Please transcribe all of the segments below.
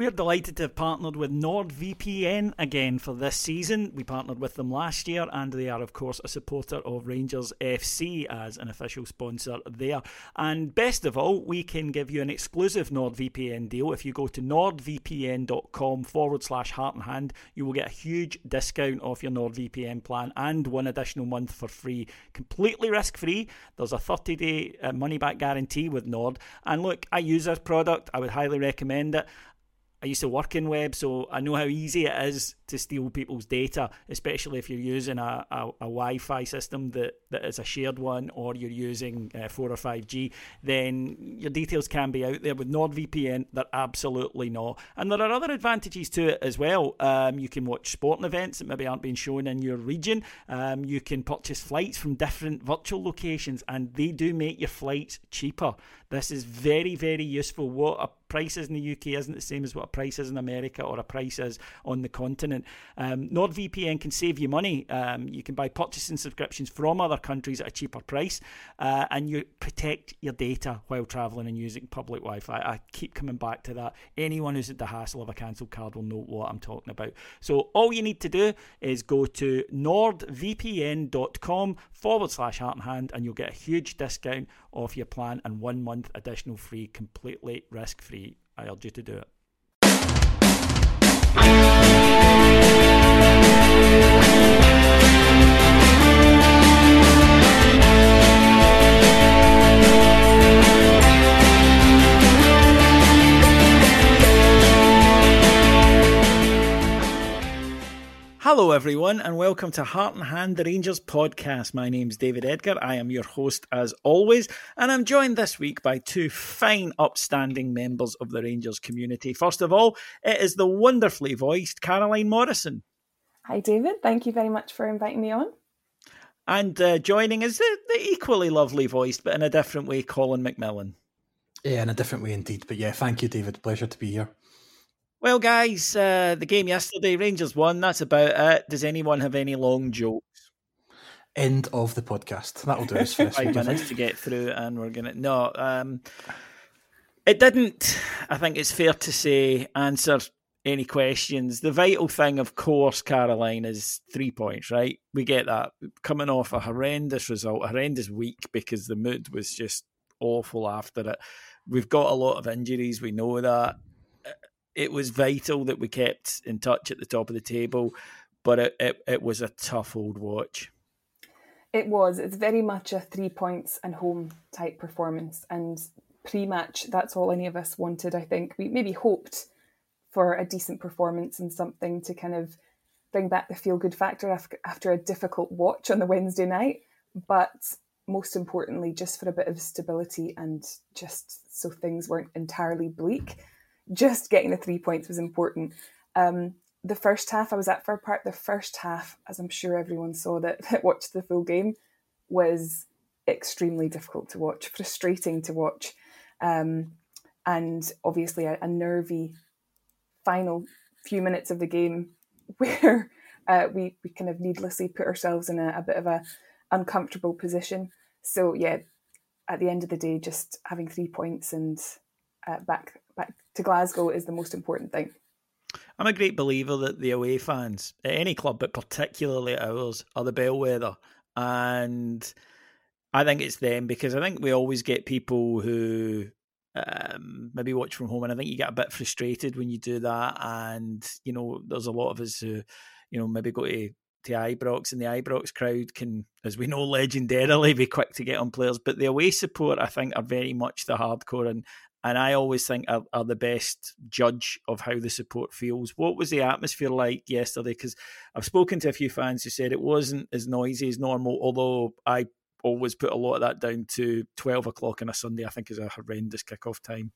We're delighted to have partnered with NordVPN again for this season. We partnered with them last year, and they are, of course, a supporter of Rangers FC as an official sponsor there. And best of all, we can give you an exclusive NordVPN deal. If you go to nordvpn.com forward slash heart and hand, you will get a huge discount off your NordVPN plan and one additional month for free, completely risk free. There's a 30 day uh, money back guarantee with Nord. And look, I use this product, I would highly recommend it. I used to work in web, so I know how easy it is to steal people's data, especially if you're using a, a, a Wi-Fi system that, that is a shared one, or you're using uh, four or five G. Then your details can be out there. With NordVPN, they're absolutely not. And there are other advantages to it as well. Um, you can watch sporting events that maybe aren't being shown in your region. Um, you can purchase flights from different virtual locations, and they do make your flights cheaper. This is very, very useful. What a price is in the UK isn't the same as what a price is in America or a price is on the continent. Um, NordVPN can save you money. Um, you can buy purchasing subscriptions from other countries at a cheaper price, uh, and you protect your data while traveling and using public Wi-Fi. I keep coming back to that. Anyone who's at the hassle of a cancelled card will know what I'm talking about. So all you need to do is go to nordvpn.com forward slash heart and hand, and you'll get a huge discount off your plan and one month additional free, completely risk free. I urge you to do it. Everyone, and welcome to Heart and Hand, the Rangers podcast. My name's David Edgar. I am your host, as always, and I'm joined this week by two fine, upstanding members of the Rangers community. First of all, it is the wonderfully voiced Caroline Morrison. Hi, David. Thank you very much for inviting me on. And uh, joining is the, the equally lovely voiced, but in a different way, Colin McMillan. Yeah, in a different way indeed. But yeah, thank you, David. Pleasure to be here. Well, guys, uh, the game yesterday, Rangers won. That's about it. Does anyone have any long jokes? End of the podcast. That'll do us for Five minutes to get through, and we're gonna no. Um, it didn't. I think it's fair to say answer any questions. The vital thing, of course, Caroline, is three points. Right? We get that coming off a horrendous result, a horrendous week because the mood was just awful after it. We've got a lot of injuries. We know that it was vital that we kept in touch at the top of the table, but it, it, it was a tough old watch. It was. It's very much a three points and home type performance. And pre match, that's all any of us wanted, I think. We maybe hoped for a decent performance and something to kind of bring back the feel good factor after a difficult watch on the Wednesday night. But most importantly, just for a bit of stability and just so things weren't entirely bleak just getting the three points was important. Um, the first half I was at for a part. The first half, as I'm sure everyone saw that, that watched the full game, was extremely difficult to watch, frustrating to watch. Um, and obviously a, a nervy final few minutes of the game where uh, we we kind of needlessly put ourselves in a, a bit of a uncomfortable position. So yeah, at the end of the day, just having three points and uh, back to Glasgow is the most important thing. I'm a great believer that the away fans at any club, but particularly ours, are the bellwether, and I think it's them because I think we always get people who um, maybe watch from home, and I think you get a bit frustrated when you do that. And you know, there's a lot of us who, you know, maybe go to to Ibrox, and the Ibrox crowd can, as we know, legendarily be quick to get on players. But the away support, I think, are very much the hardcore, and and I always think are, are the best judge of how the support feels. What was the atmosphere like yesterday? Because I've spoken to a few fans who said it wasn't as noisy as normal, although I always put a lot of that down to 12 o'clock on a Sunday, I think is a horrendous kick-off time.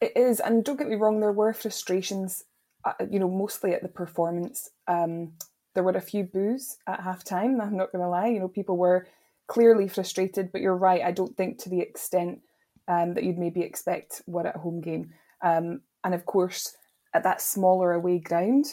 It is, and don't get me wrong, there were frustrations, uh, you know, mostly at the performance. Um, there were a few boos at half time, I'm not going to lie. You know, people were clearly frustrated, but you're right, I don't think to the extent um, that you'd maybe expect were at a home game. Um, and of course, at that smaller away ground,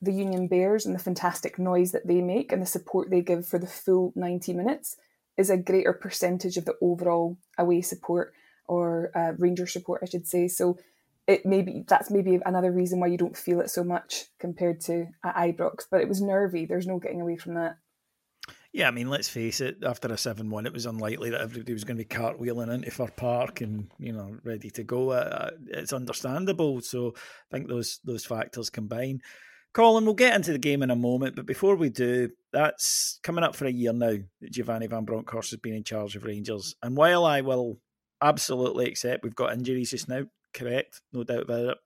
the Union Bears and the fantastic noise that they make and the support they give for the full 90 minutes is a greater percentage of the overall away support or uh, Ranger support, I should say. So it maybe that's maybe another reason why you don't feel it so much compared to at Ibrox. But it was nervy. There's no getting away from that. Yeah, I mean, let's face it. After a seven-one, it was unlikely that everybody was going to be cartwheeling into Fir Park and you know ready to go. Uh, it's understandable. So I think those those factors combine. Colin, we'll get into the game in a moment, but before we do, that's coming up for a year now that Giovanni Van Bronckhorst has been in charge of Rangers. And while I will absolutely accept we've got injuries just now, correct, no doubt about it,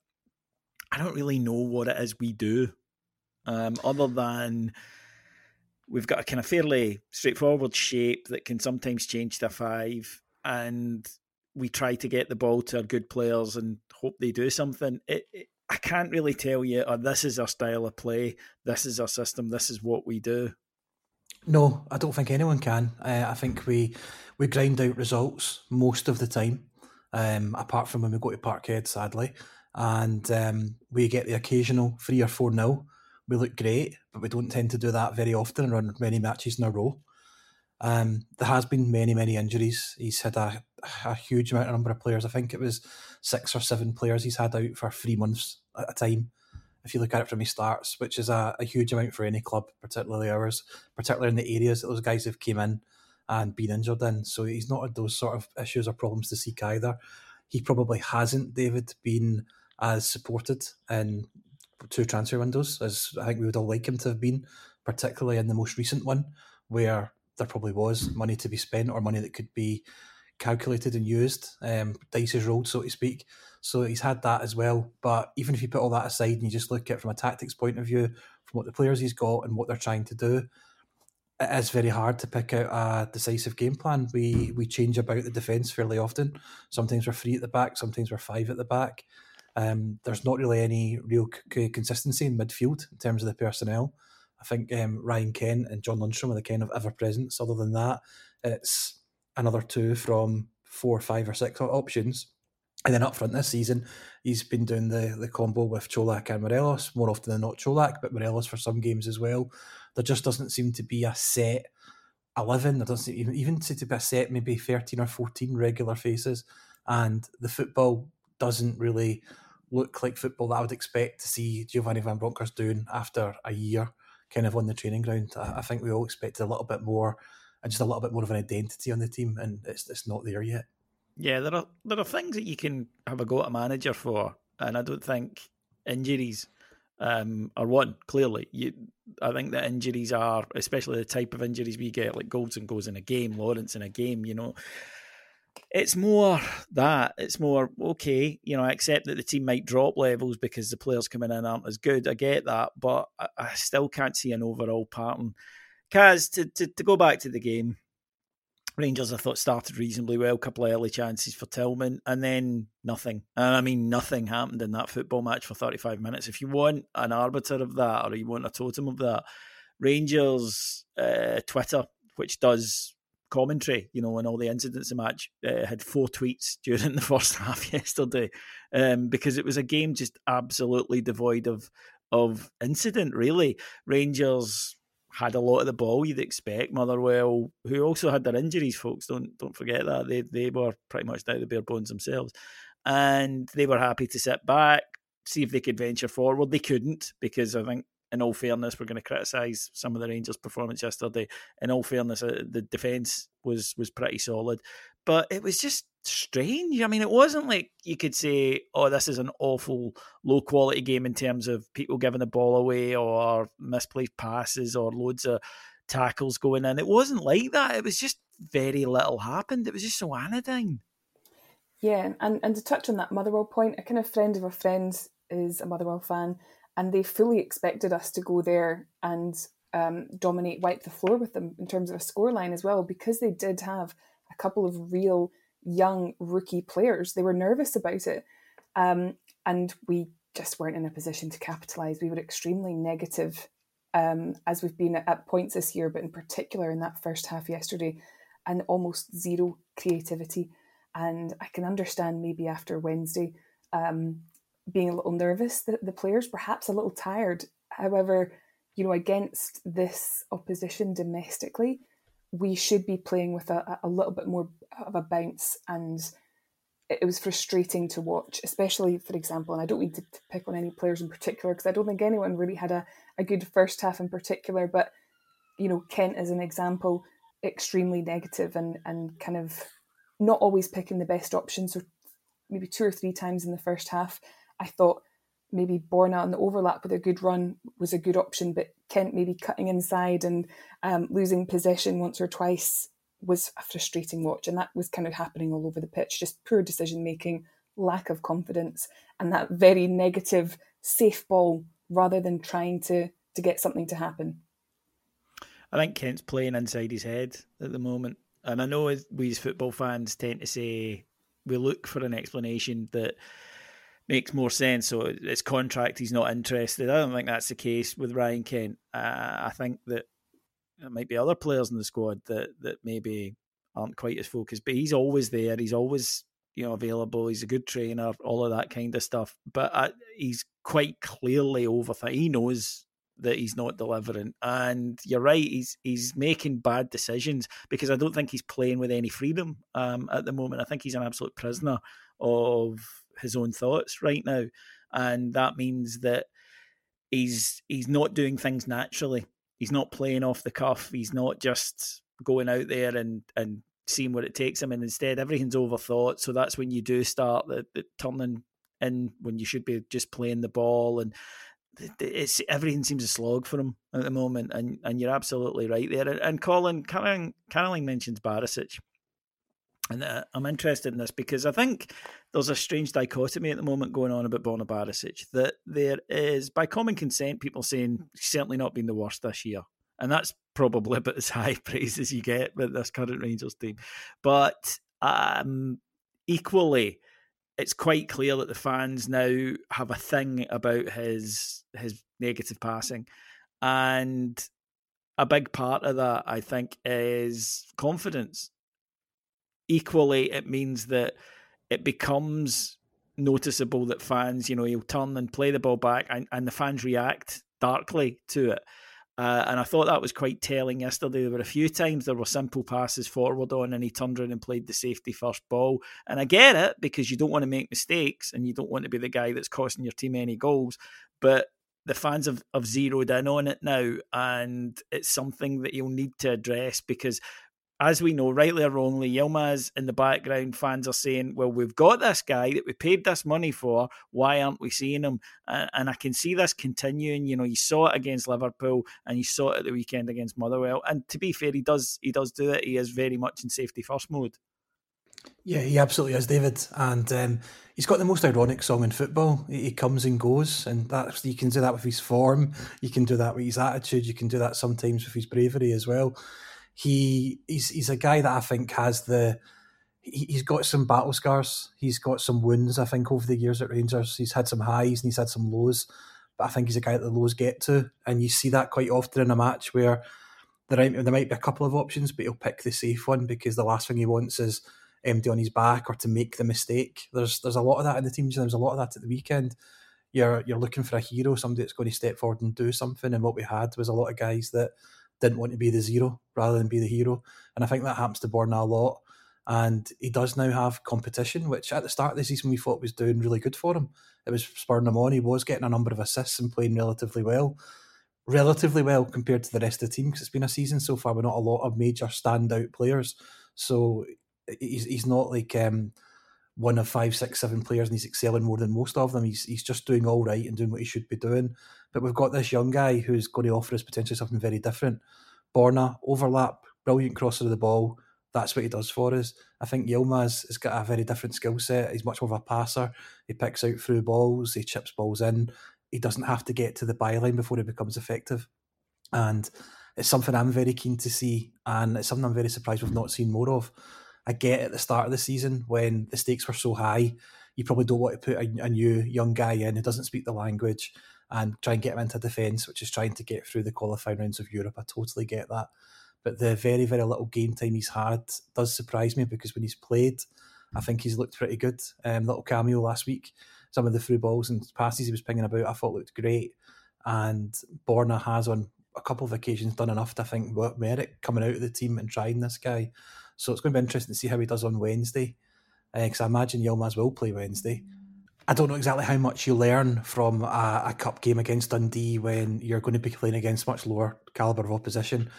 I don't really know what it is we do, um, other than we've got a kind of fairly straightforward shape that can sometimes change to five, and we try to get the ball to our good players and hope they do something. It, it, I can't really tell you, oh, this is our style of play, this is our system, this is what we do. No, I don't think anyone can. Uh, I think we we grind out results most of the time, um, apart from when we go to Parkhead, sadly, and um, we get the occasional three or four nil. We look great, but we don't tend to do that very often and run many matches in a row. Um, there has been many, many injuries. He's had a, a huge amount of number of players. I think it was six or seven players he's had out for three months at a time. If you look at it from his starts, which is a, a huge amount for any club, particularly ours, particularly in the areas that those guys have came in and been injured in. So he's not had those sort of issues or problems to seek either. He probably hasn't, David, been as supported in two transfer windows as I think we would all like him to have been, particularly in the most recent one, where there probably was money to be spent or money that could be calculated and used. Um, dice is rolled, so to speak. So he's had that as well. But even if you put all that aside and you just look at it from a tactics point of view, from what the players he's got and what they're trying to do, it is very hard to pick out a decisive game plan. We we change about the defence fairly often. Sometimes we're three at the back, sometimes we're five at the back. Um, there's not really any real c- consistency in midfield in terms of the personnel. I think um, Ryan Kent and John Lundstram are the kind of ever presence. Other than that, it's another two from four, five, or six options. And then up front this season, he's been doing the, the combo with Colak and Morelos, more often than not Colak, but Morelos for some games as well. There just doesn't seem to be a set 11, there doesn't even, even seem to be a set maybe 13 or 14 regular faces. And the football doesn't really look like football that I would expect to see Giovanni Van Bronckhorst doing after a year kind of on the training ground. I, I think we all expected a little bit more and just a little bit more of an identity on the team, and it's it's not there yet. Yeah, there are there are things that you can have a go at a manager for, and I don't think injuries um, are one. Clearly, you, I think that injuries are, especially the type of injuries we get, like Goldson goes in a game, Lawrence in a game. You know, it's more that it's more okay. You know, I accept that the team might drop levels because the players coming in aren't as good. I get that, but I, I still can't see an overall pattern. Kaz, to, to, to go back to the game, Rangers I thought started reasonably well. A couple of early chances for Tillman, and then nothing. And I mean, nothing happened in that football match for 35 minutes. If you want an arbiter of that, or you want a totem of that, Rangers uh, Twitter, which does commentary, you know, and all the incidents the match, uh, had four tweets during the first half yesterday, um, because it was a game just absolutely devoid of of incident. Really, Rangers had a lot of the ball you'd expect. Motherwell, who also had their injuries, folks, don't don't forget that they they were pretty much down the bare bones themselves, and they were happy to sit back, see if they could venture forward. They couldn't because I think in all fairness, we're going to criticise some of the Rangers' performance yesterday. In all fairness, uh, the defence was was pretty solid, but it was just strange. I mean, it wasn't like you could say, "Oh, this is an awful low quality game in terms of people giving the ball away or misplaced passes or loads of tackles going in." It wasn't like that. It was just very little happened. It was just so anodyne. Yeah, and and to touch on that Motherwell point, a kind of friend of a friend is a Motherwell fan, and they fully expected us to go there and um, dominate, wipe the floor with them in terms of a scoreline as well, because they did have a couple of real young rookie players. They were nervous about it, um, and we just weren't in a position to capitalise. We were extremely negative, um, as we've been at, points this year, but in particular in that first half yesterday, and almost zero creativity. And I can understand maybe after Wednesday, um, being a little nervous, the, the players perhaps a little tired. However, you know, against this opposition domestically, we should be playing with a, a little bit more of a bounce and it was frustrating to watch, especially, for example, and I don't need to, to pick on any players in particular because I don't think anyone really had a, a good first half in particular, but, you know, Kent as an example, extremely negative and, and kind of not always picking the best option. So maybe two or three times in the first half, I thought maybe Borna on the overlap with a good run was a good option, but Kent maybe cutting inside and um, losing possession once or twice was a frustrating watch. And that was kind of happening all over the pitch just poor decision making, lack of confidence, and that very negative, safe ball rather than trying to, to get something to happen. I think Kent's playing inside his head at the moment. And I know we as football fans tend to say we look for an explanation that makes more sense. So his contract, he's not interested. I don't think that's the case with Ryan Kent. Uh, I think that there might be other players in the squad that that maybe aren't quite as focused, but he's always there. He's always you know available. He's a good trainer, all of that kind of stuff. But uh, he's quite clearly over. He knows that he's not delivering. And you're right, he's he's making bad decisions because I don't think he's playing with any freedom um, at the moment. I think he's an absolute prisoner of his own thoughts right now, and that means that he's he's not doing things naturally. He's not playing off the cuff. He's not just going out there and and seeing what it takes him, and instead everything's overthought. So that's when you do start the, the turning in when you should be just playing the ball and it's everything seems a slog for him at the moment, and, and you're absolutely right there. And, Colin Caroline, Caroline mentions Barisic, and uh, I'm interested in this because I think there's a strange dichotomy at the moment going on about Borna Barisic that there is, by common consent, people saying certainly not been the worst this year. And that's probably about as high praise as you get with this current Rangers team. But um, equally, it's quite clear that the fans now have a thing about his his negative passing. And a big part of that, I think, is confidence equally it means that it becomes noticeable that fans, you know, he'll turn and play the ball back and, and the fans react darkly to it. Uh, and I thought that was quite telling yesterday. There were a few times there were simple passes forward on, and he turned around and played the safety first ball. And I get it because you don't want to make mistakes and you don't want to be the guy that's costing your team any goals. But the fans have, have zeroed in on it now, and it's something that you'll need to address because as we know, rightly or wrongly, Yilmaz in the background, fans are saying, well, we've got this guy that we paid this money for. Why aren't we seeing him? And, I can see this continuing. You know, you saw it against Liverpool and you saw it at the weekend against Motherwell. And to be fair, he does he does do it. He is very much in safety first mode. Yeah, he absolutely is, David. And um, he's got the most ironic song in football. He comes and goes, and that's you can do that with his form. You can do that with his attitude. You can do that sometimes with his bravery as well he he's he's a guy that I think has the he, he's got some battle scars. He's got some wounds. I think over the years at Rangers, he's had some highs and he's had some lows. But I think he's a guy that the lows get to, and you see that quite often in a match where there might, there might be a couple of options, but he'll pick the safe one because the last thing he wants is empty on his back or to make the mistake. There's there's a lot of that in the teams, there's a lot of that at the weekend. You're you're looking for a hero, somebody that's going to step forward and do something. And what we had was a lot of guys that didn't want to be the zero rather than be the hero. And I think that happens to Borna a lot. And he does now have competition, which at the start of the season we thought was doing really good for him. It was spurring him on. He was getting a number of assists and playing relatively well. Relatively well compared to the rest of the team because it's been a season so far with not a lot of major standout players. So he's, he's not like um, one of five, six, seven players and he's excelling more than most of them. He's, he's just doing all right and doing what he should be doing. But we've got this young guy who's going to offer us potentially something very different. Borna, overlap, brilliant crosser of the ball, that's what he does for us. I think Yilmaz has got a very different skill set. He's much more of a passer. He picks out through balls, he chips balls in. He doesn't have to get to the byline before he becomes effective. And it's something I'm very keen to see, and it's something I'm very surprised we've not seen more of. I get at the start of the season when the stakes were so high, you probably don't want to put a, a new young guy in who doesn't speak the language and try and get him into defence, which is trying to get through the qualifying rounds of Europe. I totally get that but the very, very little game time he's had does surprise me because when he's played, I think he's looked pretty good. Um, little cameo last week, some of the through balls and passes he was pinging about, I thought looked great. And Borna has on a couple of occasions done enough to think what merit coming out of the team and trying this guy. So it's going to be interesting to see how he does on Wednesday. Because uh, I imagine Yilmaz will play Wednesday. I don't know exactly how much you learn from a, a, cup game against Dundee when you're going to be playing against much lower caliber of opposition.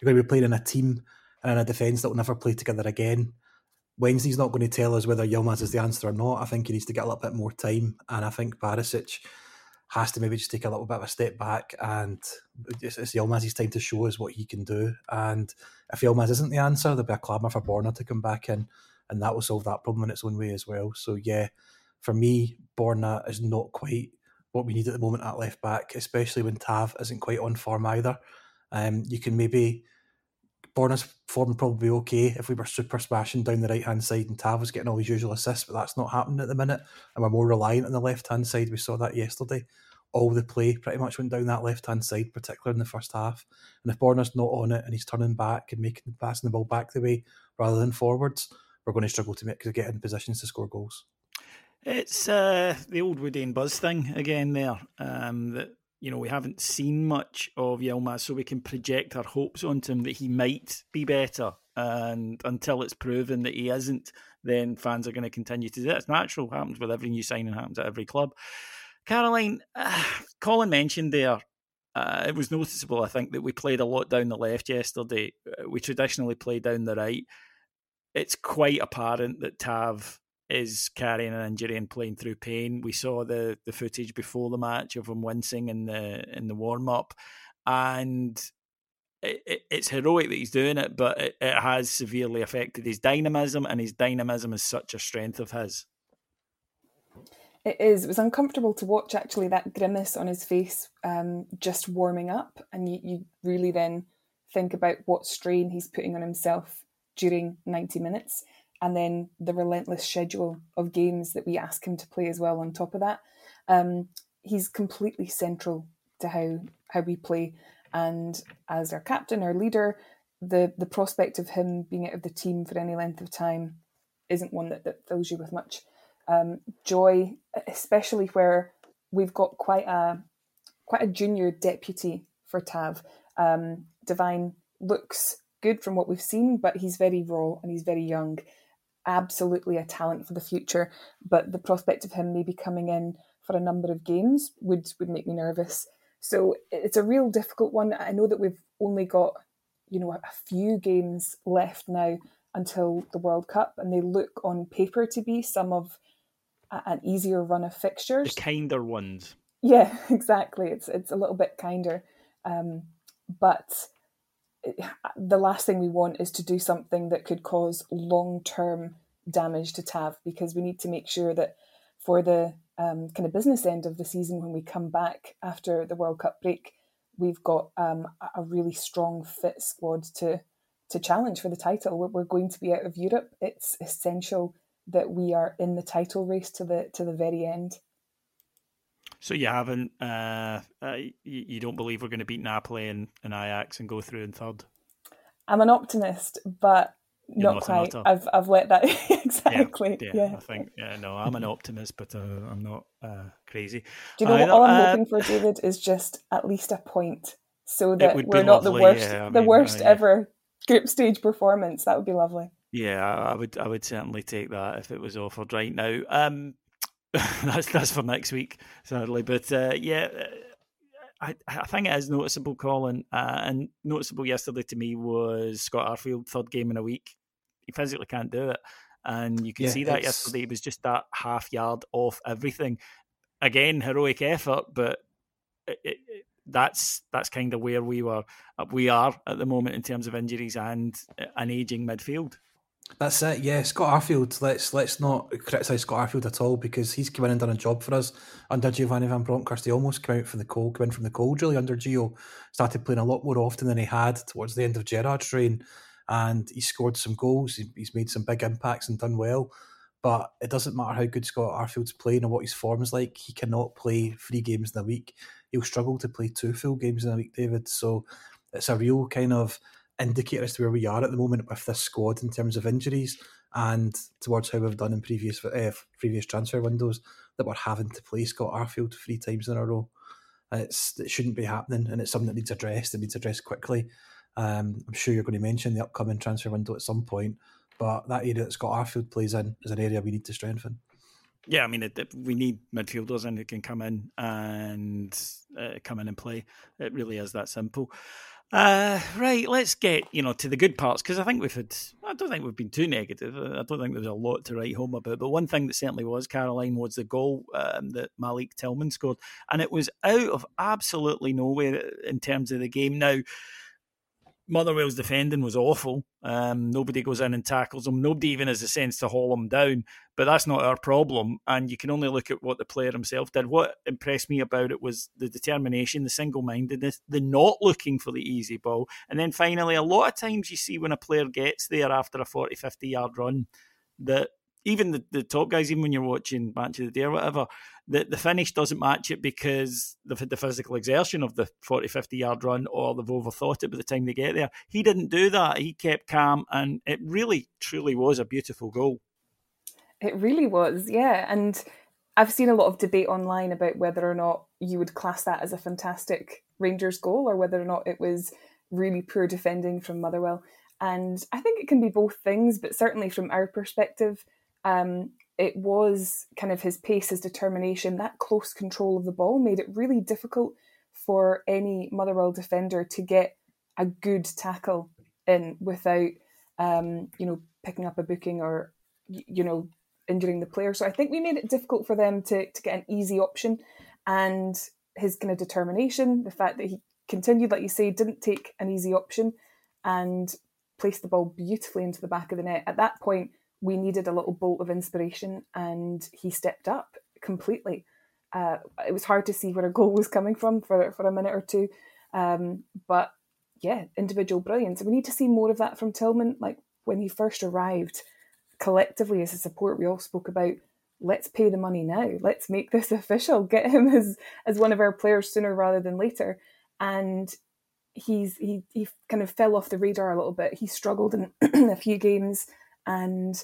You're going to be playing in a team and in a defence that will never play together again. Wednesday's not going to tell us whether Yilmaz is the answer or not. I think he needs to get a little bit more time, and I think Barisic has to maybe just take a little bit of a step back and it's, it's Yilmaz's time to show us what he can do. And if Yilmaz isn't the answer, there'll be a clamour for Borna to come back in, and that will solve that problem in its own way as well. So yeah, for me, Borna is not quite what we need at the moment at left back, especially when Tav isn't quite on form either. Um, you can maybe Borna's form probably okay if we were super smashing down the right hand side and Tav was getting all his usual assists, but that's not happening at the minute. And we're more reliant on the left hand side. We saw that yesterday. All the play pretty much went down that left hand side, particularly in the first half. And if Borna's not on it and he's turning back and making passing the ball back the way rather than forwards, we're going to struggle to make to get in positions to score goals. It's uh, the old Woody and Buzz thing again there. Um, that you know, we haven't seen much of Yilmaz, so we can project our hopes onto him that he might be better. And until it's proven that he isn't, then fans are going to continue to do it. It's natural, happens with every new signing, happens at every club. Caroline, uh, Colin mentioned there, uh, it was noticeable, I think, that we played a lot down the left yesterday. Uh, we traditionally play down the right. It's quite apparent that Tav is carrying an injury and playing through pain. We saw the the footage before the match of him wincing in the in the warm up, and it, it, it's heroic that he's doing it, but it, it has severely affected his dynamism, and his dynamism is such a strength of his. It is. It was uncomfortable to watch actually that grimace on his face, um, just warming up, and you, you really then think about what strain he's putting on himself during ninety minutes and then the relentless schedule of games that we ask him to play as well on top of that. Um, he's completely central to how how we play, and as our captain, our leader, the the prospect of him being out of the team for any length of time isn't one that, that fills you with much um, joy, especially where we've got quite a quite a junior deputy for Tav. Um, Devine looks good from what we've seen, but he's very raw and he's very young absolutely a talent for the future, but the prospect of him maybe coming in for a number of games would would make me nervous. So it's a real difficult one. I know that we've only got you know a few games left now until the World Cup, and they look on paper to be some of an easier run of fixtures, the kinder ones. Yeah, exactly. It's it's a little bit kinder, um, but the last thing we want is to do something that could cause long term damage to TAV because we need to make sure that for the um, kind of business end of the season when we come back after the World Cup break, we've got um, a really strong fit squad to to challenge for the title. We're, we're going to be out of Europe. It's essential that we are in the title race to the to the very end. So you haven't, uh, uh, you, you, don't believe we're going to beat Napoli and, and Ajax and go through in third? I'm an optimist, but not, not quite. I've I've let that exactly. Yeah, yeah, yeah, I think yeah. No, I'm an optimist, but uh, I'm not uh, crazy. Do you know what? All I'm uh, hoping for, David, is just at least a point, so that we're not lovely, the worst, yeah, the mean, worst uh, ever group stage performance. That would be lovely. Yeah, I would. I would certainly take that if it was offered right now. Um, that's that's for next week, sadly. But uh, yeah. I, I think it is noticeable, Colin, uh, and noticeable yesterday to me was Scott Arfield, third game in a week he physically can't do it. And you can yeah, see that yesterday. It was just that half yard off everything. Again, heroic effort, but it, it, that's that's kind of where we were. Uh, we are at the moment in terms of injuries and an aging midfield. That's it. Yeah, Scott Arfield. Let's let's not criticise Scott Arfield at all because he's come in and done a job for us under Giovanni Van Bronckhorst. He almost came out from the cold, came in from the cold really under Gio. Started playing a lot more often than he had towards the end of Gerrard's reign and he scored some goals. He's made some big impacts and done well. But it doesn't matter how good Scott Arfield's playing or what his form is like. He cannot play three games in a week. He'll struggle to play two full games in a week, David. So it's a real kind of indicator as to where we are at the moment with this squad in terms of injuries and towards how we've done in previous uh, previous transfer windows that we're having to play Scott Arfield three times in a row. It's it shouldn't be happening, and it's something that needs addressed. It needs addressed quickly. Um, I'm sure you're going to mention the upcoming transfer window at some point, but that area that Scott Arfield plays in is an area we need to strengthen. Yeah, I mean, it, it, we need midfielders in who can come in and uh, come in and play. It really is that simple. Uh, right, let's get you know to the good parts because I think we've had. I don't think we've been too negative. I don't think there's a lot to write home about. But one thing that certainly was Caroline was the goal um, that Malik Tillman scored, and it was out of absolutely nowhere in terms of the game. Now Motherwell's defending was awful. Um, nobody goes in and tackles them. Nobody even has a sense to haul them down. But that's not our problem. And you can only look at what the player himself did. What impressed me about it was the determination, the single mindedness, the not looking for the easy ball. And then finally, a lot of times you see when a player gets there after a 40, 50 yard run that even the, the top guys, even when you're watching Match of the Day or whatever, the, the finish doesn't match it because they've had the physical exertion of the 40, 50 yard run or they've overthought it by the time they get there. He didn't do that. He kept calm and it really, truly was a beautiful goal. It really was, yeah. And I've seen a lot of debate online about whether or not you would class that as a fantastic Rangers goal or whether or not it was really poor defending from Motherwell. And I think it can be both things, but certainly from our perspective, um, it was kind of his pace, his determination, that close control of the ball made it really difficult for any Motherwell defender to get a good tackle in without, um, you know, picking up a booking or, you know, injuring the player. So I think we made it difficult for them to, to get an easy option. And his kind of determination, the fact that he continued, like you say, didn't take an easy option and placed the ball beautifully into the back of the net. At that point, we needed a little bolt of inspiration, and he stepped up completely. Uh, it was hard to see where a goal was coming from for for a minute or two, um, but yeah, individual brilliance. We need to see more of that from Tillman. Like when he first arrived, collectively as a support, we all spoke about let's pay the money now. Let's make this official. Get him as as one of our players sooner rather than later. And he's he he kind of fell off the radar a little bit. He struggled in a few games. And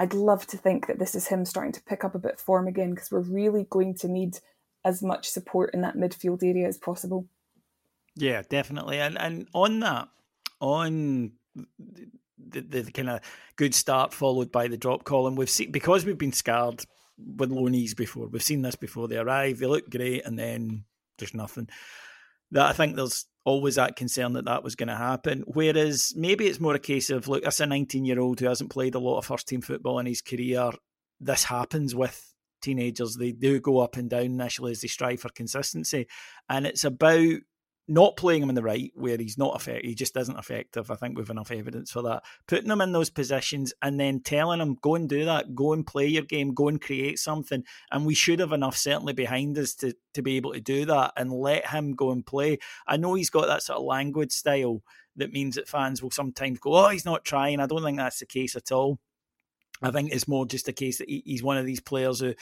I'd love to think that this is him starting to pick up a bit of form again because we're really going to need as much support in that midfield area as possible. Yeah, definitely. And and on that, on the, the kind of good start followed by the drop column, we've seen because we've been scarred with loanees before. We've seen this before. They arrive, they look great, and then there's nothing. That I think there's always that concern that that was going to happen. Whereas maybe it's more a case of look, as a 19 year old who hasn't played a lot of first team football in his career. This happens with teenagers. They do go up and down initially as they strive for consistency. And it's about not playing him in the right where he's not effective, he just isn't effective. I think we've enough evidence for that. Putting him in those positions and then telling him, go and do that, go and play your game, go and create something. And we should have enough certainly behind us to to be able to do that and let him go and play. I know he's got that sort of language style that means that fans will sometimes go, oh, he's not trying. I don't think that's the case at all. I think it's more just a case that he's one of these players who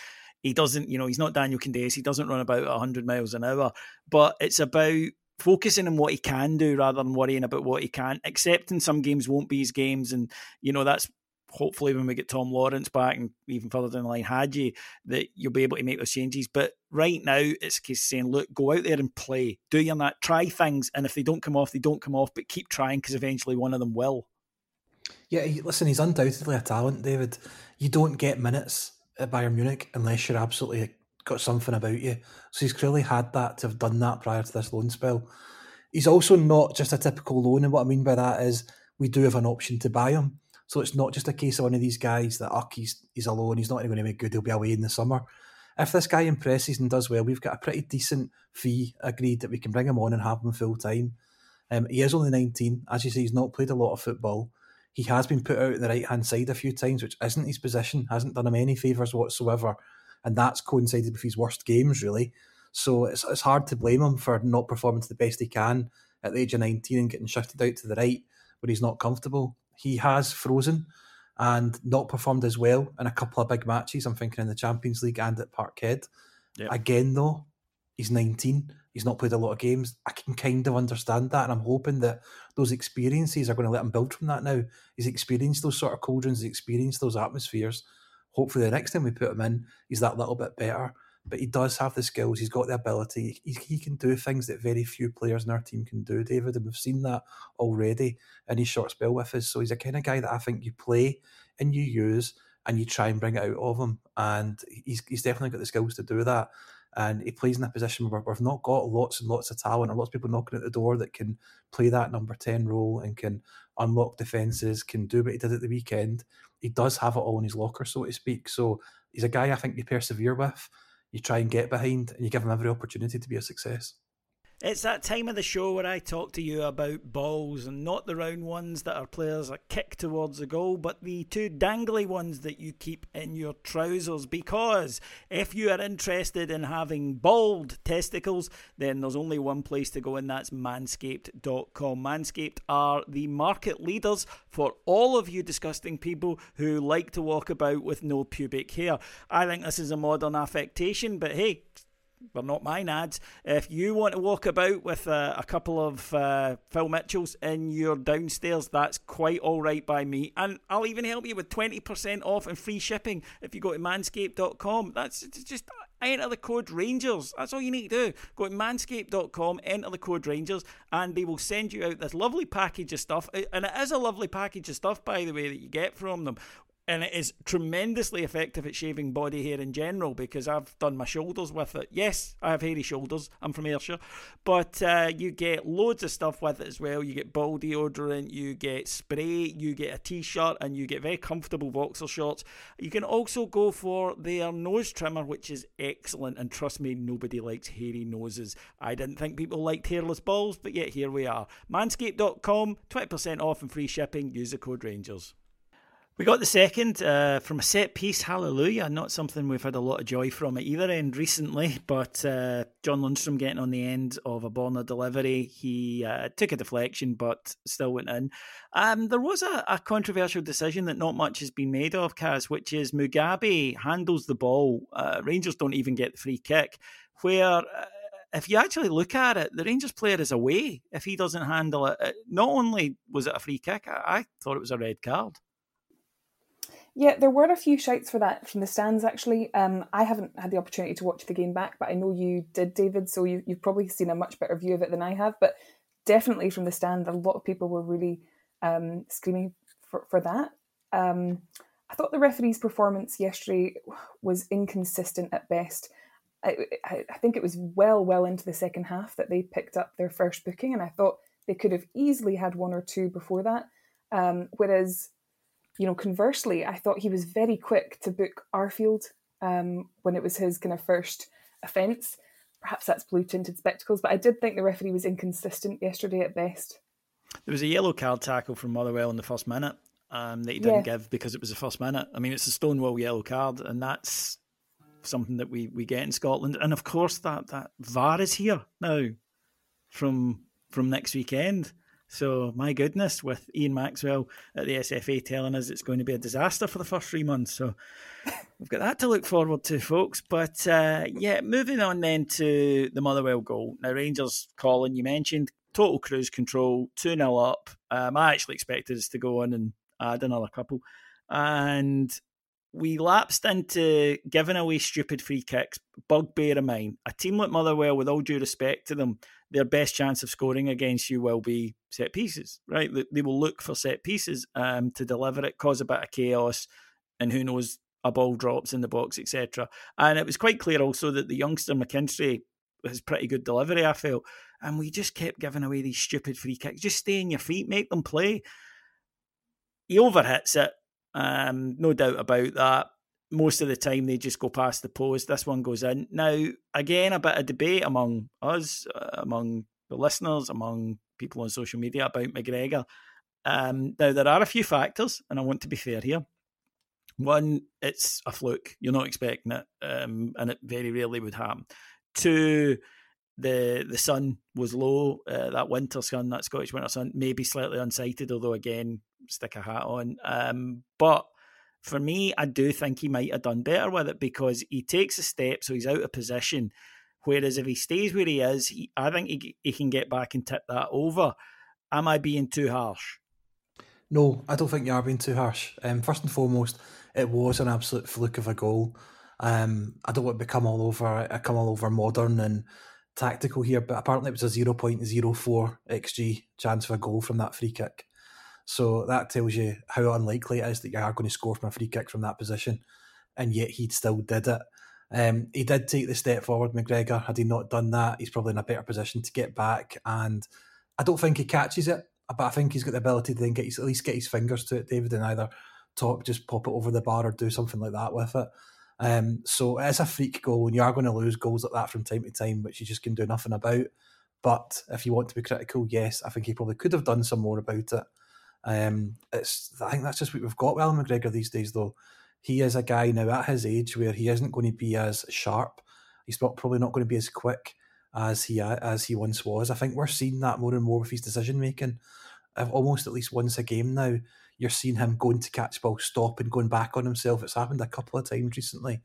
he doesn't, you know, he's not Daniel Candeias. He doesn't run about 100 miles an hour, but it's about focusing on what he can do rather than worrying about what he can't. Accepting some games won't be his games, and you know that's hopefully when we get Tom Lawrence back and even further down the line Hagi, that you'll be able to make those changes. But right now, it's a case of saying, look, go out there and play, do your that, try things, and if they don't come off, they don't come off, but keep trying because eventually one of them will. Yeah, listen, he's undoubtedly a talent, David. You don't get minutes at Bayern Munich unless you're absolutely got something about you. So he's clearly had that to have done that prior to this loan spell. He's also not just a typical loan, and what I mean by that is we do have an option to buy him. So it's not just a case of one of these guys that, uck, he's, he's alone, he's not going to make good, he'll be away in the summer. If this guy impresses and does well, we've got a pretty decent fee agreed that we can bring him on and have him full time. Um, he is only 19. As you say, he's not played a lot of football. He has been put out at the right hand side a few times, which isn't his position, hasn't done him any favours whatsoever. And that's coincided with his worst games, really. So it's, it's hard to blame him for not performing to the best he can at the age of 19 and getting shifted out to the right when he's not comfortable he has frozen and not performed as well in a couple of big matches. I'm thinking in the Champions League and at Parkhead. Yep. Again, though, he's 19. He's not played a lot of games. I can kind of understand that, and I'm hoping that those experiences are going to let him build from that now. He's experienced those sort of cauldrons, he's experienced those atmospheres. Hopefully, the next time we put him in, he's that little bit better but he does have the skills. He's got the ability. He, he can do things that very few players in our team can do, David, and we've seen that already in his short spell with us. So he's a kind of guy that I think you play and you use and you try and bring it out of him. And he's, he's definitely got the skills to do that. And he plays in a position where we've not got lots and lots of talent or lots of people knocking at the door that can play that number 10 role and can unlock defences, can do what he did at the weekend. He does have it all in his locker, so to speak. So he's a guy I think you persevere with you try and get behind and you give him every opportunity to be a success. It's that time of the show where I talk to you about balls and not the round ones that our players are kicked towards the goal, but the two dangly ones that you keep in your trousers. Because if you are interested in having bald testicles, then there's only one place to go, and that's manscaped.com. Manscaped are the market leaders for all of you disgusting people who like to walk about with no pubic hair. I think this is a modern affectation, but hey, they're not mine ads. If you want to walk about with a, a couple of uh, Phil Mitchells in your downstairs, that's quite all right by me. And I'll even help you with 20% off and free shipping if you go to manscaped.com. That's just enter the code Rangers. That's all you need to do. Go to manscaped.com, enter the code Rangers, and they will send you out this lovely package of stuff. And it is a lovely package of stuff, by the way, that you get from them and it is tremendously effective at shaving body hair in general because I've done my shoulders with it. Yes, I have hairy shoulders. I'm from Ayrshire, but uh, you get loads of stuff with it as well. You get ball deodorant, you get spray, you get a t-shirt, and you get very comfortable boxer shorts. You can also go for their nose trimmer, which is excellent. And trust me, nobody likes hairy noses. I didn't think people liked hairless balls, but yet here we are. Manscaped.com, 20% off and free shipping. Use the code Rangers. We got the second uh, from a set piece, hallelujah. Not something we've had a lot of joy from at either end recently, but uh, John Lundstram getting on the end of a Borna delivery. He uh, took a deflection, but still went in. Um, there was a, a, controversial decision that not much has been made of, Kaz, which is Mugabi handles the ball. Uh, Rangers don't even get the free kick, where uh, if you actually look at it, the Rangers player is away if he doesn't handle it. Not only was it a free kick, I, I thought it was a red card. Yeah, there were a few shouts for that from the stands actually. Um, I haven't had the opportunity to watch the game back, but I know you did, David, so you, have probably seen a much better view of it than I have. But definitely from the stand, a lot of people were really um, screaming for, for that. Um, I thought the referee's performance yesterday was inconsistent at best. I, I, think it was well, well into the second half that they picked up their first booking, and I thought they could have easily had one or two before that. Um, whereas you know, conversely, I thought he was very quick to book Arfield um, when it was his kind of first offence. Perhaps that's blue tinted spectacles, but I did think the referee was inconsistent yesterday at best. There was a yellow card tackle from Motherwell in the first minute um, that he didn't yeah. give because it was the first minute. I mean, it's a Stonewall yellow card, and that's something that we, we get in Scotland. And of course, that, that VAR is here now from from next weekend. So, my goodness, with Ian Maxwell at the SFA telling us it's going to be a disaster for the first three months. So, we've got that to look forward to, folks. But uh, yeah, moving on then to the Motherwell goal. Now, Rangers, Colin, you mentioned total cruise control, 2 0 up. Um, I actually expected us to go on and add another couple. And we lapsed into giving away stupid free kicks. Bugbear of mine. A team like Motherwell, with all due respect to them, their best chance of scoring against you will be set pieces, right? They will look for set pieces um, to deliver it, cause a bit of chaos, and who knows, a ball drops in the box, etc. And it was quite clear also that the youngster McKinstry has pretty good delivery, I felt. And we just kept giving away these stupid free kicks. Just stay in your feet, make them play. He overhits it, um, no doubt about that most of the time they just go past the post. This one goes in. Now, again, a bit of debate among us, uh, among the listeners, among people on social media about McGregor. Um, now, there are a few factors, and I want to be fair here. One, it's a fluke. You're not expecting it, um, and it very rarely would happen. Two, the the sun was low. Uh, that winter sun, that Scottish winter sun, maybe slightly unsighted, although again, stick a hat on. Um, but for me, I do think he might have done better with it because he takes a step, so he's out of position. Whereas if he stays where he is, he, I think he, he can get back and tip that over. Am I being too harsh? No, I don't think you are being too harsh. Um, first and foremost, it was an absolute fluke of a goal. Um, I don't want to become all over, I come all over modern and tactical here, but apparently it was a 0.04 xg chance for a goal from that free kick. So that tells you how unlikely it is that you are going to score from a free kick from that position. And yet he still did it. Um, he did take the step forward, McGregor. Had he not done that, he's probably in a better position to get back. And I don't think he catches it, but I think he's got the ability to then get his, at least get his fingers to it, David, and either top, just pop it over the bar or do something like that with it. Um, so it's a freak goal, and you are going to lose goals like that from time to time, which you just can do nothing about. But if you want to be critical, yes, I think he probably could have done some more about it. Um, it's I think that's just what we've got with Alan McGregor these days, though. He is a guy now at his age where he isn't going to be as sharp. He's probably not going to be as quick as he as he once was. I think we're seeing that more and more with his decision making. Almost at least once a game now, you're seeing him going to catch ball, stop and going back on himself. It's happened a couple of times recently.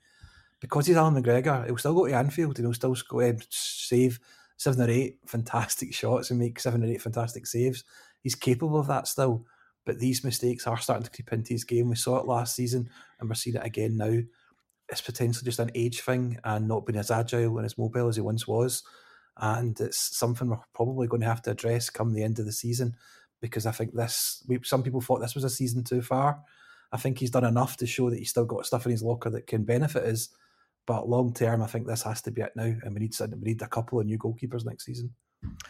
Because he's Alan McGregor, he'll still go to Anfield and he'll still um, save seven or eight fantastic shots and make seven or eight fantastic saves. He's capable of that still. But these mistakes are starting to creep into his game. We saw it last season and we're seeing it again now. It's potentially just an age thing and not being as agile and as mobile as he once was. And it's something we're probably going to have to address come the end of the season because I think this, we, some people thought this was a season too far. I think he's done enough to show that he's still got stuff in his locker that can benefit us. But long term, I think this has to be it now, and we need we need a couple of new goalkeepers next season.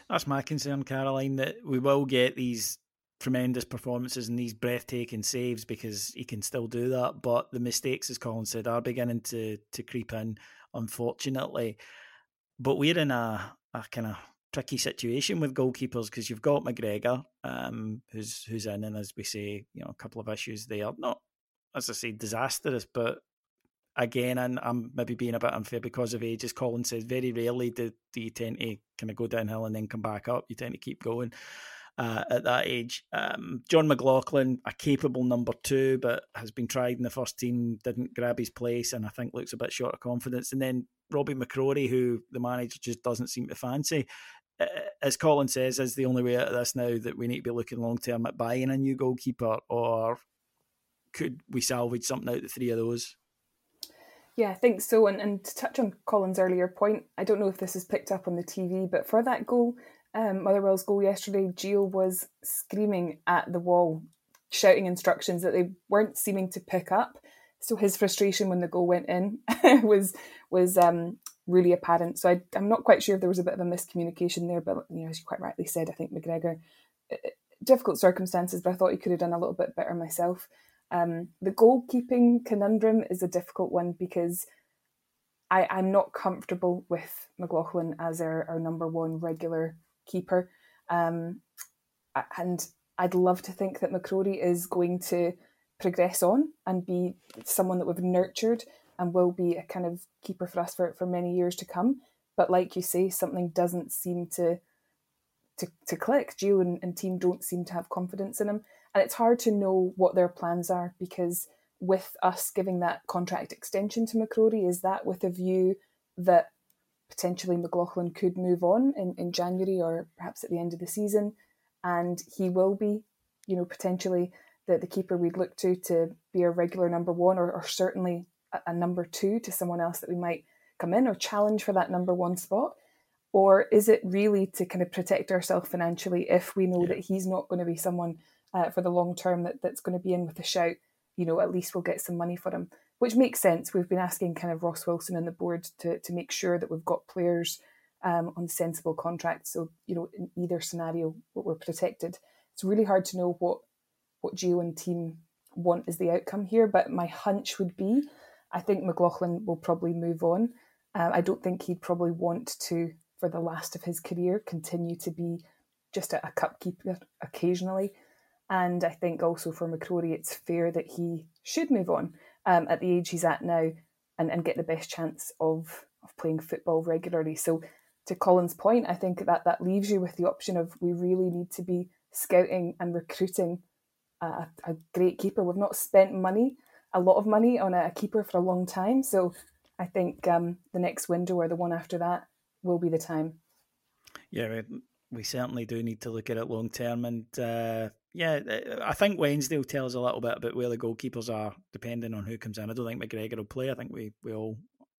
That's my concern, Caroline. That we will get these tremendous performances and these breathtaking saves because he can still do that. But the mistakes, as Colin said, are beginning to to creep in, unfortunately. But we're in a, a kind of tricky situation with goalkeepers because you've got McGregor, um, who's who's in, and as we say, you know, a couple of issues there. Not as I say, disastrous, but again, and I'm maybe being a bit unfair because of age. As Colin says, very rarely do, do you tend to kind of go downhill and then come back up. You tend to keep going uh, at that age. Um, Jon McLaughlin, a capable number two, but has been tried in the first team, didn't grab his place, and I think looks a bit short of confidence. And then Robbie McCrorie, who the manager just doesn't seem to fancy. Uh, as Colin says, is the only way out of this now that we need to be looking long term at buying a new goalkeeper, or could we salvage something out of the three of those? Yeah, I think so. And, and to touch on Colin's earlier point, I don't know if this is picked up on the TV, but for that goal, um, Motherwell's goal yesterday, Gio was screaming at the wall, shouting instructions that they weren't seeming to pick up. So his frustration when the goal went in was was um, really apparent. So I, am not quite sure if there was a bit of a miscommunication there, but you know, as you quite rightly said, I think McGregor, uh, difficult circumstances, but I thought he could have done a little bit better myself. Um, the goalkeeping conundrum is a difficult one because I, I'm not comfortable with McLaughlin as our, our number one regular keeper. Um, and I'd love to think that McCrorie is going to progress on and be someone that we've nurtured and will be a kind of keeper for us for, for many years to come. But like you say, something doesn't seem to to, to click. Gio and, and team don't seem to have confidence in him. And it's hard to know what their plans are because with us giving that contract extension to McCrorie, is that with a view that potentially McLaughlin could move on in, in January or perhaps at the end of the season, and he will be, you know, potentially the, the keeper we'd look to to be a regular number one or, or certainly a, a number two to someone else that we might come in or challenge for that number one spot? Or is it really to kind of protect ourselves financially if we know yeah. that he's not going to be someone uh, for the long term that, that's going to be in with a shout? You know, at least we'll get some money for him, which makes sense. We've been asking kind of Ross Wilson and the board to, to make sure that we've got players um, on sensible contracts. So, you know, in either scenario, we're protected. It's really hard to know what what Gio and team want as the outcome here, but my hunch would be I think McLaughlin will probably move on. Uh, I don't think he'd probably want to, for the last of his career, continue to be just a, a cup keeper occasionally. And I think also for McCrorie, it's fair that he should move on um, at the age he's at now and, and get the best chance of, of playing football regularly. So, to Colin's point, I think that that leaves you with the option of we really need to be scouting and recruiting a, a great keeper. We've not spent money, a lot of money on a keeper for a long time. So, I think um, the next window or the one after that will be the time. Yeah, we certainly do need to look at it long term. And uh, yeah, I think Wednesday will tell us a little bit about where the goalkeepers are, depending on who comes in. I don't think McGregor will play. I think we, we all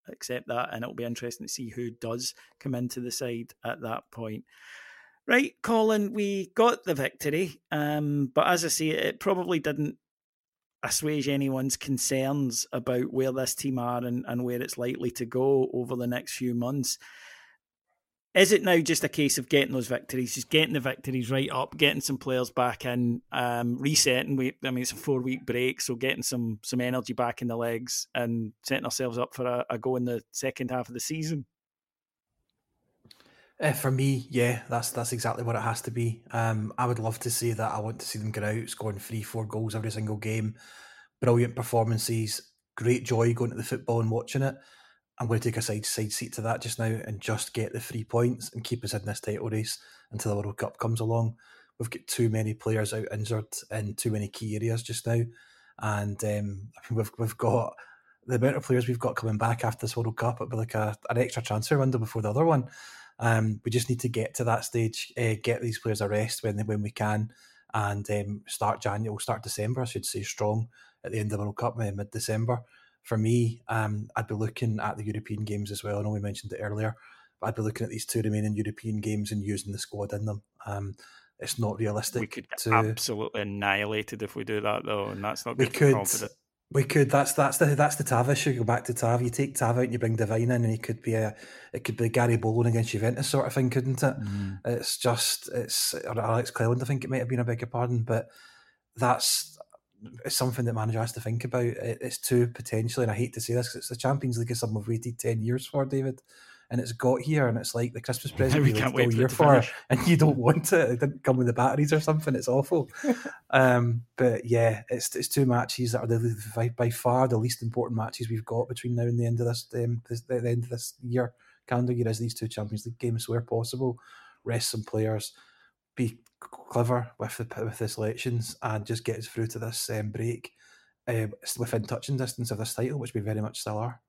accept that. And it'll be interesting to see who does come into the side at that point. Right, Colin, we got the victory. Um, but as I say, it probably didn't assuage anyone's concerns about where this team are and, and where it's likely to go over the next few months. Is it now just a case of getting those victories, just getting the victories right up, getting some players back in, um, resetting? We, I mean, it's a four week break, so getting some some energy back in the legs and setting ourselves up for a, a go in the second half of the season. Uh, for me, yeah, that's that's exactly what it has to be. Um, I would love to see that. I want to see them get out, scoring three, four goals every single game. Brilliant performances, great joy going to the football and watching it. I'm going to take a side side seat to that just now and just get the three points and keep us in this title race until the World Cup comes along. We've got too many players out injured in too many key areas just now, and um, we've we've got the amount of players we've got coming back after this World Cup. It'll be like a, an extra transfer window before the other one. Um, we just need to get to that stage, uh, get these players a rest when when we can, and um, start January, we'll start December, I should say, strong at the end of the World Cup, mid December. For me, um, I'd be looking at the European games as well. I know we mentioned it earlier, but I'd be looking at these two remaining European games and using the squad in them. Um, it's not realistic. We could get to, absolutely annihilated if we do that, though, and that's not good we could. We could. That's that's the that's the Tav issue. Go back to Tav. You take Tav out and you bring Devine in, and he could be a it could be Gary Bollan against Juventus sort of thing, couldn't it? Mm. It's just it's or Alex Cleland. I think it might have been a bigger pardon, but that's it's something that manager has to think about. it's too potentially, and I hate to say this, because it's the Champions League is something we've waited ten years for, David and it's got here and it's like the Christmas present we can't wait for, for and you don't want it. It didn't come with the batteries or something. It's awful. um, but yeah, it's it's two matches that are the, by far the least important matches we've got between now and the end of this, um, this the end of this year calendar year is these two Champions League games where possible. Rest some players, be clever with the with the selections, and just get us through to this um, break uh, within touching distance of this title, which we very much still are.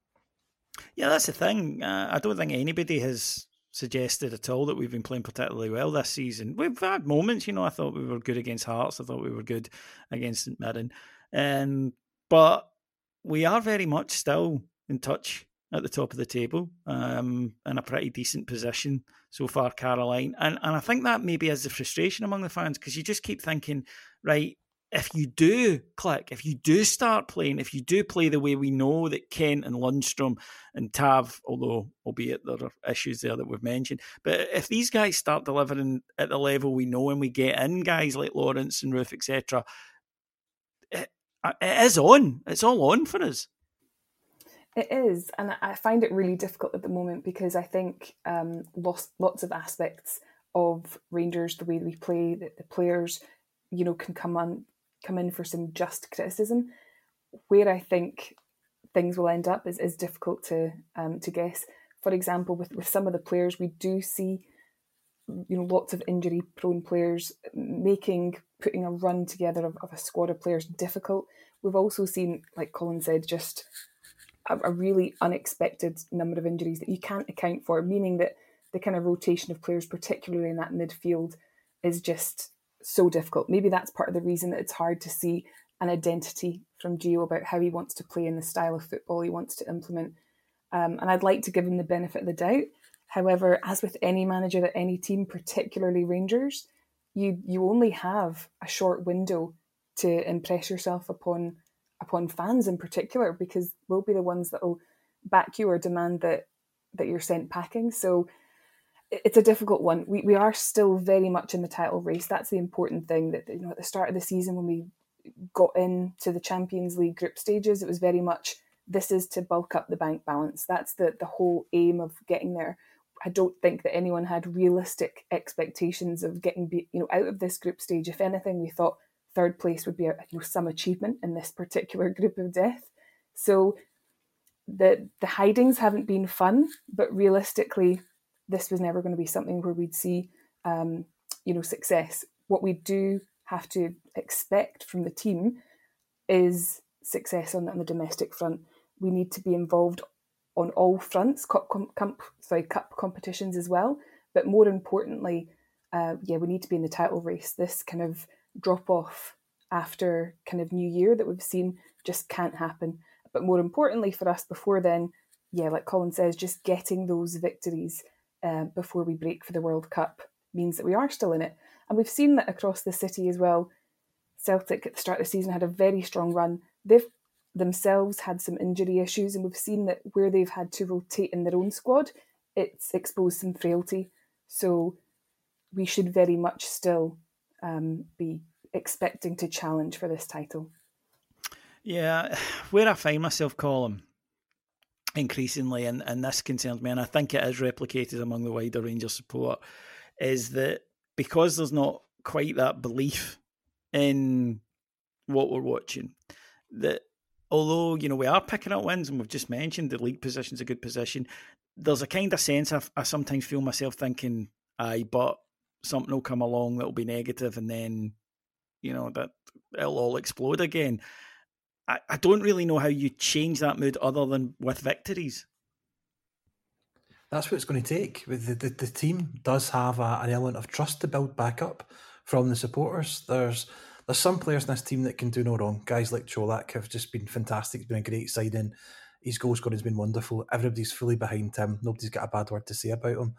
Yeah, that's the thing. Uh, I don't think anybody has suggested at all that we've been playing particularly well this season. We've had moments, you know. I thought we were good against Hearts. I thought we were good against St Mirren, um, but we are very much still in touch at the top of the table, um, in a pretty decent position so far, Caroline. And and I think that maybe is the frustration among the fans because you just keep thinking, right, if you do click, if you do start playing, if you do play the way we know that Kent and Lundstram and Tav, although albeit there are issues there that we've mentioned, but if these guys start delivering at the level we know and we get in guys like Lawrence and Roofe, etc., it, it is on. It's all on for us. It is, and I find it really difficult at the moment because I think um, lots lots of aspects of Rangers, the way we play, the, the players, you know, can come on come in for some just criticism. Where I think things will end up is, is difficult to um, to guess. For example, with, with some of the players, we do see you know lots of injury prone players making putting a run together of, of a squad of players difficult. We've also seen, like Colin said, just a, a really unexpected number of injuries that you can't account for, meaning that the kind of rotation of players, particularly in that midfield, is just so difficult. Maybe that's part of the reason that it's hard to see an identity from Gio about how he wants to play in the style of football he wants to implement. Um, and I'd like to give him the benefit of the doubt. However, as with any manager at any team, particularly Rangers, you you only have a short window to impress yourself upon upon fans in particular, because we'll be the ones that will back you or demand that that you're sent packing. So it's a difficult one. We we are still very much in the title race. That's the important thing. That you know, at the start of the season when we got into the Champions League group stages, it was very much this is to bulk up the bank balance. That's the the whole aim of getting there. I don't think that anyone had realistic expectations of getting you know out of this group stage. If anything, we thought third place would be you know some achievement in this particular group of death. So the the hidings haven't been fun, but realistically, this was never going to be something where we'd see um, you know success. What we do have to expect from the team is success on, on the domestic front. We need to be involved on all fronts, cup, sorry, cup competitions as well. But more importantly, uh, yeah, we need to be in the title race. This kind of drop off after kind of New Year that we've seen just can't happen. But more importantly for us, before then, yeah, like Colin says, just getting those victories uh, before we break for the World Cup means that we are still in it. And we've seen that across the city as well. Celtic at the start of the season had a very strong run. They've themselves had some injury issues, and we've seen that where they've had to rotate in their own squad, it's exposed some frailty. So we should very much still um, be expecting to challenge for this title. Yeah, where I find myself, Colin, increasingly, and, and this concerns me, and I think it is replicated among the wider Rangers support, is that because there's not quite that belief in what we're watching, that although you know we are picking up wins and we've just mentioned the league position's a good position, there's a kind of sense I, I sometimes feel myself thinking, "Aye, but something will come along that'll be negative, and then you know that it'll all explode again." I, I don't really know how you change that mood other than with victories. That's what it's going to take. The, the, the team does have a, an element of trust to build back up from the supporters. There's there's some players in this team that can do no wrong. Guys like Colak have just been fantastic. He's been a great signing. His goal scoring has been wonderful. Everybody's fully behind him. Nobody's got a bad word to say about him.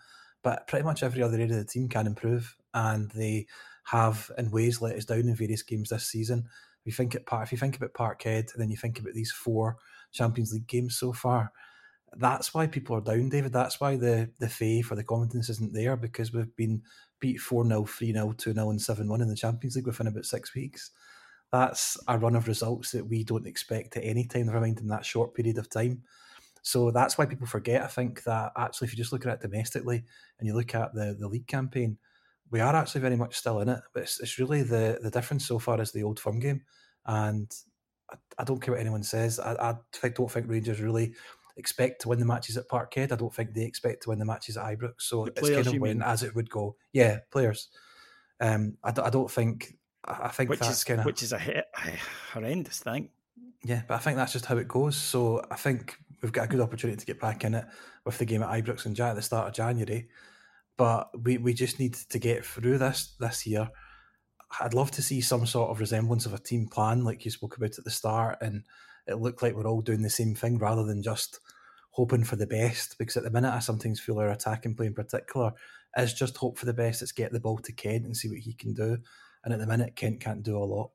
But pretty much every other area of the team can improve, and they have in ways let us down in various games this season. If you think at if you think about Parkhead, then you think about these four Champions League games so far, that's why people are down, David. That's why the the faith or the confidence isn't there because we've been beat 4 0, 3 0, 2 0, and 7 1 in the Champions League within about six weeks. That's a run of results that we don't expect at any time, never mind in that short period of time. So that's why people forget, I think, that actually, if you just look at it domestically and you look at the, the league campaign, we are actually very much still in it. But it's, it's really the, the difference so far is the old firm game. And I, I don't care what anyone says. I, I don't think Rangers really expect to win the matches at Parkhead. I don't think they expect to win the matches at Ibrox. So the it's kind of win as it would go. Yeah, players. Um, I, I don't think. I think which that's kind of which is a, a horrendous thing. Yeah, but I think that's just how it goes. So I think we've got a good opportunity to get back in it with the game at Ibrox and Jack at the start of January. But we, we just need to get through this this year. I'd love to see some sort of resemblance of a team plan, like you spoke about at the start, and it looked like we're all doing the same thing rather than just hoping for the best. Because at the minute, I sometimes feel our attacking play in particular is just hope for the best. It's get the ball to Kent and see what he can do. And at the minute, Kent can't do a lot.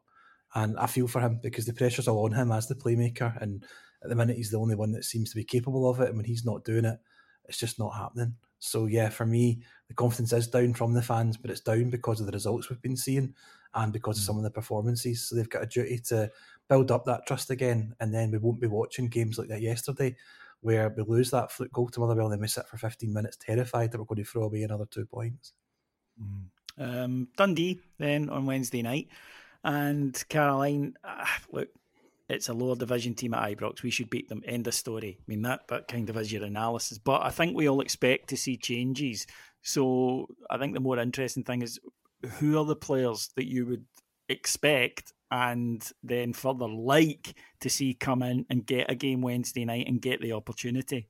And I feel for him because the pressure's all on him as the playmaker. And at the minute, he's the only one that seems to be capable of it. And when he's not doing it, it's just not happening. So yeah, for me, the confidence is down from the fans, but it's down because of the results we've been seeing and because of mm. some of the performances. So they've got a duty to build up that trust again, and then we won't be watching games like that yesterday, where we lose that fluke goal to Motherwell and then we sit for 15 minutes terrified that we're going to throw away another two points. Mm. Um, Dundee then on Wednesday night, and Caroline, uh, look, it's a lower division team at Ibrox. We should beat them. End of story. I mean that that kind of is your analysis. But I think we all expect to see changes. So I think the more interesting thing is who are the players that you would expect and then further like to see come in and get a game Wednesday night and get the opportunity?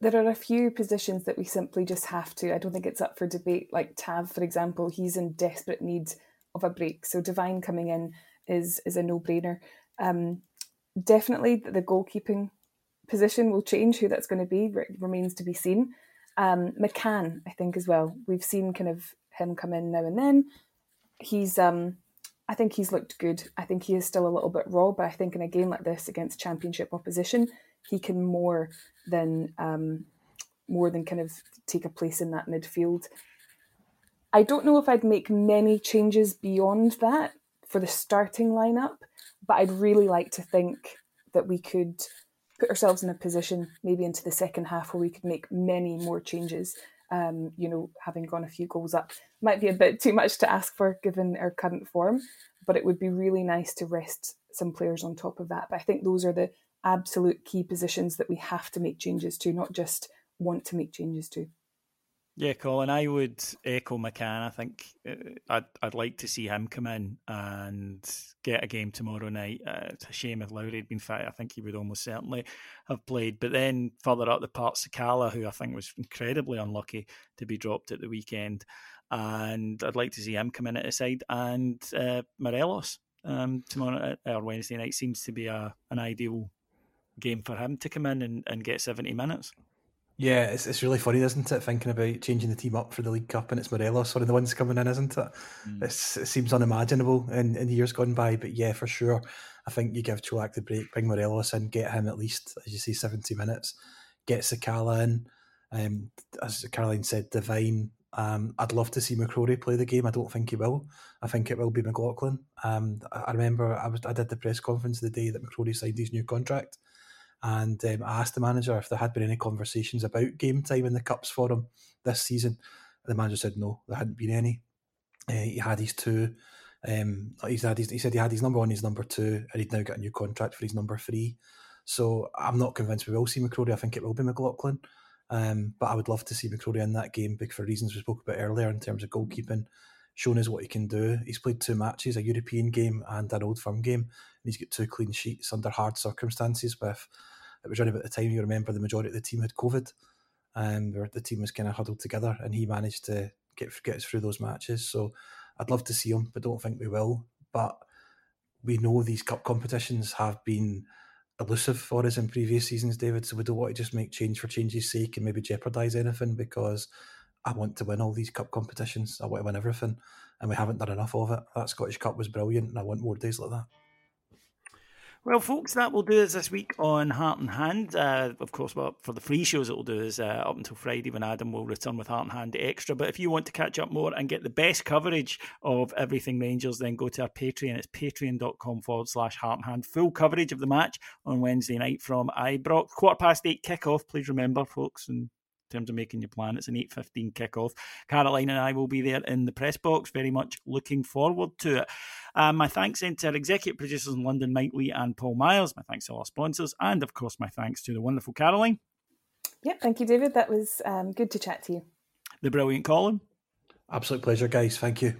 There are a few positions that we simply just have to. I don't think it's up for debate. Like Tav, for example, he's in desperate need of a break. So Devine coming in is is a no brainer. Um, definitely, the goalkeeping position will change. Who that's going to be remains to be seen. Um, McCann, I think, as well. We've seen kind of him come in now and then. He's, um, I think he's looked good. I think he is still a little bit raw, but I think in a game like this against championship opposition, he can more than um, more than kind of take a place in that midfield. I don't know if I'd make many changes beyond that for the starting lineup, but I'd really like to think that we could put ourselves in a position, maybe into the second half, where we could make many more changes. Um, you know, having gone a few goals up might be a bit too much to ask for given our current form, but it would be really nice to rest some players on top of that. But I think those are the absolute key positions that we have to make changes to, not just want to make changes to. Yeah, Colin, I would echo McCann. I think uh, I'd I'd like to see him come in and get a game tomorrow night. Uh, it's a shame if Lowry had been fit. I think he would almost certainly have played. But then further up the part, Sakala, who I think was incredibly unlucky to be dropped at the weekend, and I'd like to see him come in at the side. And uh, Morelos um, tomorrow or Wednesday night seems to be a an ideal game for him to come in and, and get seventy minutes. Yeah, it's, it's really funny, isn't it? Thinking about changing the team up for the League Cup and it's Morelos one of the ones coming in, isn't it? Mm. it seems unimaginable in, in years gone by, but yeah, for sure. I think you give Čolak the break, bring Morelos in, get him at least, as you say, 70 minutes, get Sakala in. Um, as Caroline said, Devine. Um, I'd love to see McCrorie play the game. I don't think he will. I think it will be McLaughlin. Um, I remember I was I did the press conference the day that McCrorie signed his new contract, and um, I asked the manager if there had been any conversations about game time in the cups for him this season. The manager said no, there hadn't been any. Uh, he had his two. Um, he's had his, he said he had his number one, his number two, and he'd now got a new contract for his number three. So I'm not convinced we will see McCrorie. I think it will be McLaughlin. Um, but I would love to see McCrorie in that game for reasons we spoke about earlier in terms of goalkeeping, showing us what he can do. He's played two matches, a European game and an Old Firm game, and he's got two clean sheets under hard circumstances with it was around about the time you remember the majority of the team had COVID, um, where the team was kind of huddled together, and he managed to get get us through those matches. So I'd love to see him, but don't think we will. But we know these cup competitions have been elusive for us in previous seasons, David. So we don't want to just make change for change's sake and maybe jeopardise anything because I want to win all these cup competitions. I want to win everything, and we haven't done enough of it. That Scottish Cup was brilliant, and I want more days like that. Well, folks, that will do us this week on Heart and Hand. Uh, of course, well, for the free shows, it will do us uh, up until Friday when Adam will return with Heart and Hand Extra. But if you want to catch up more and get the best coverage of everything Rangers, then go to our Patreon. It's patreon.com forward slash Heart and Hand. Full coverage of the match on Wednesday night from Ibrox. Quarter past eight kickoff, please remember, folks, and in terms of making your plan. It's an 8.15 kickoff. Caroline and I will be there in the press box. Very much looking forward to it. Um, my thanks then to our executive producers in London, Mike Lee and Paul Myers. My thanks to all our sponsors. And, of course, my thanks to the wonderful Caroline. Yep, thank you, David. That was um, good to chat to you. The brilliant Colin. Absolute pleasure, guys. Thank you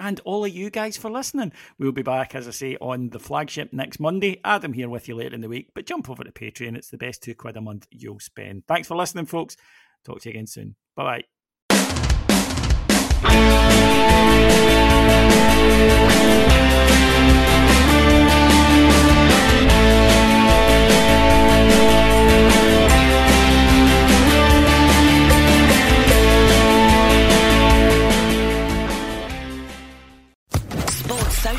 and all of you guys for listening. We'll be back, as I say, on the flagship next Monday. Adam here with you later in the week, but jump over to Patreon. It's the best two quid a month you'll spend. Thanks for listening, folks. Talk to you again soon. Bye bye.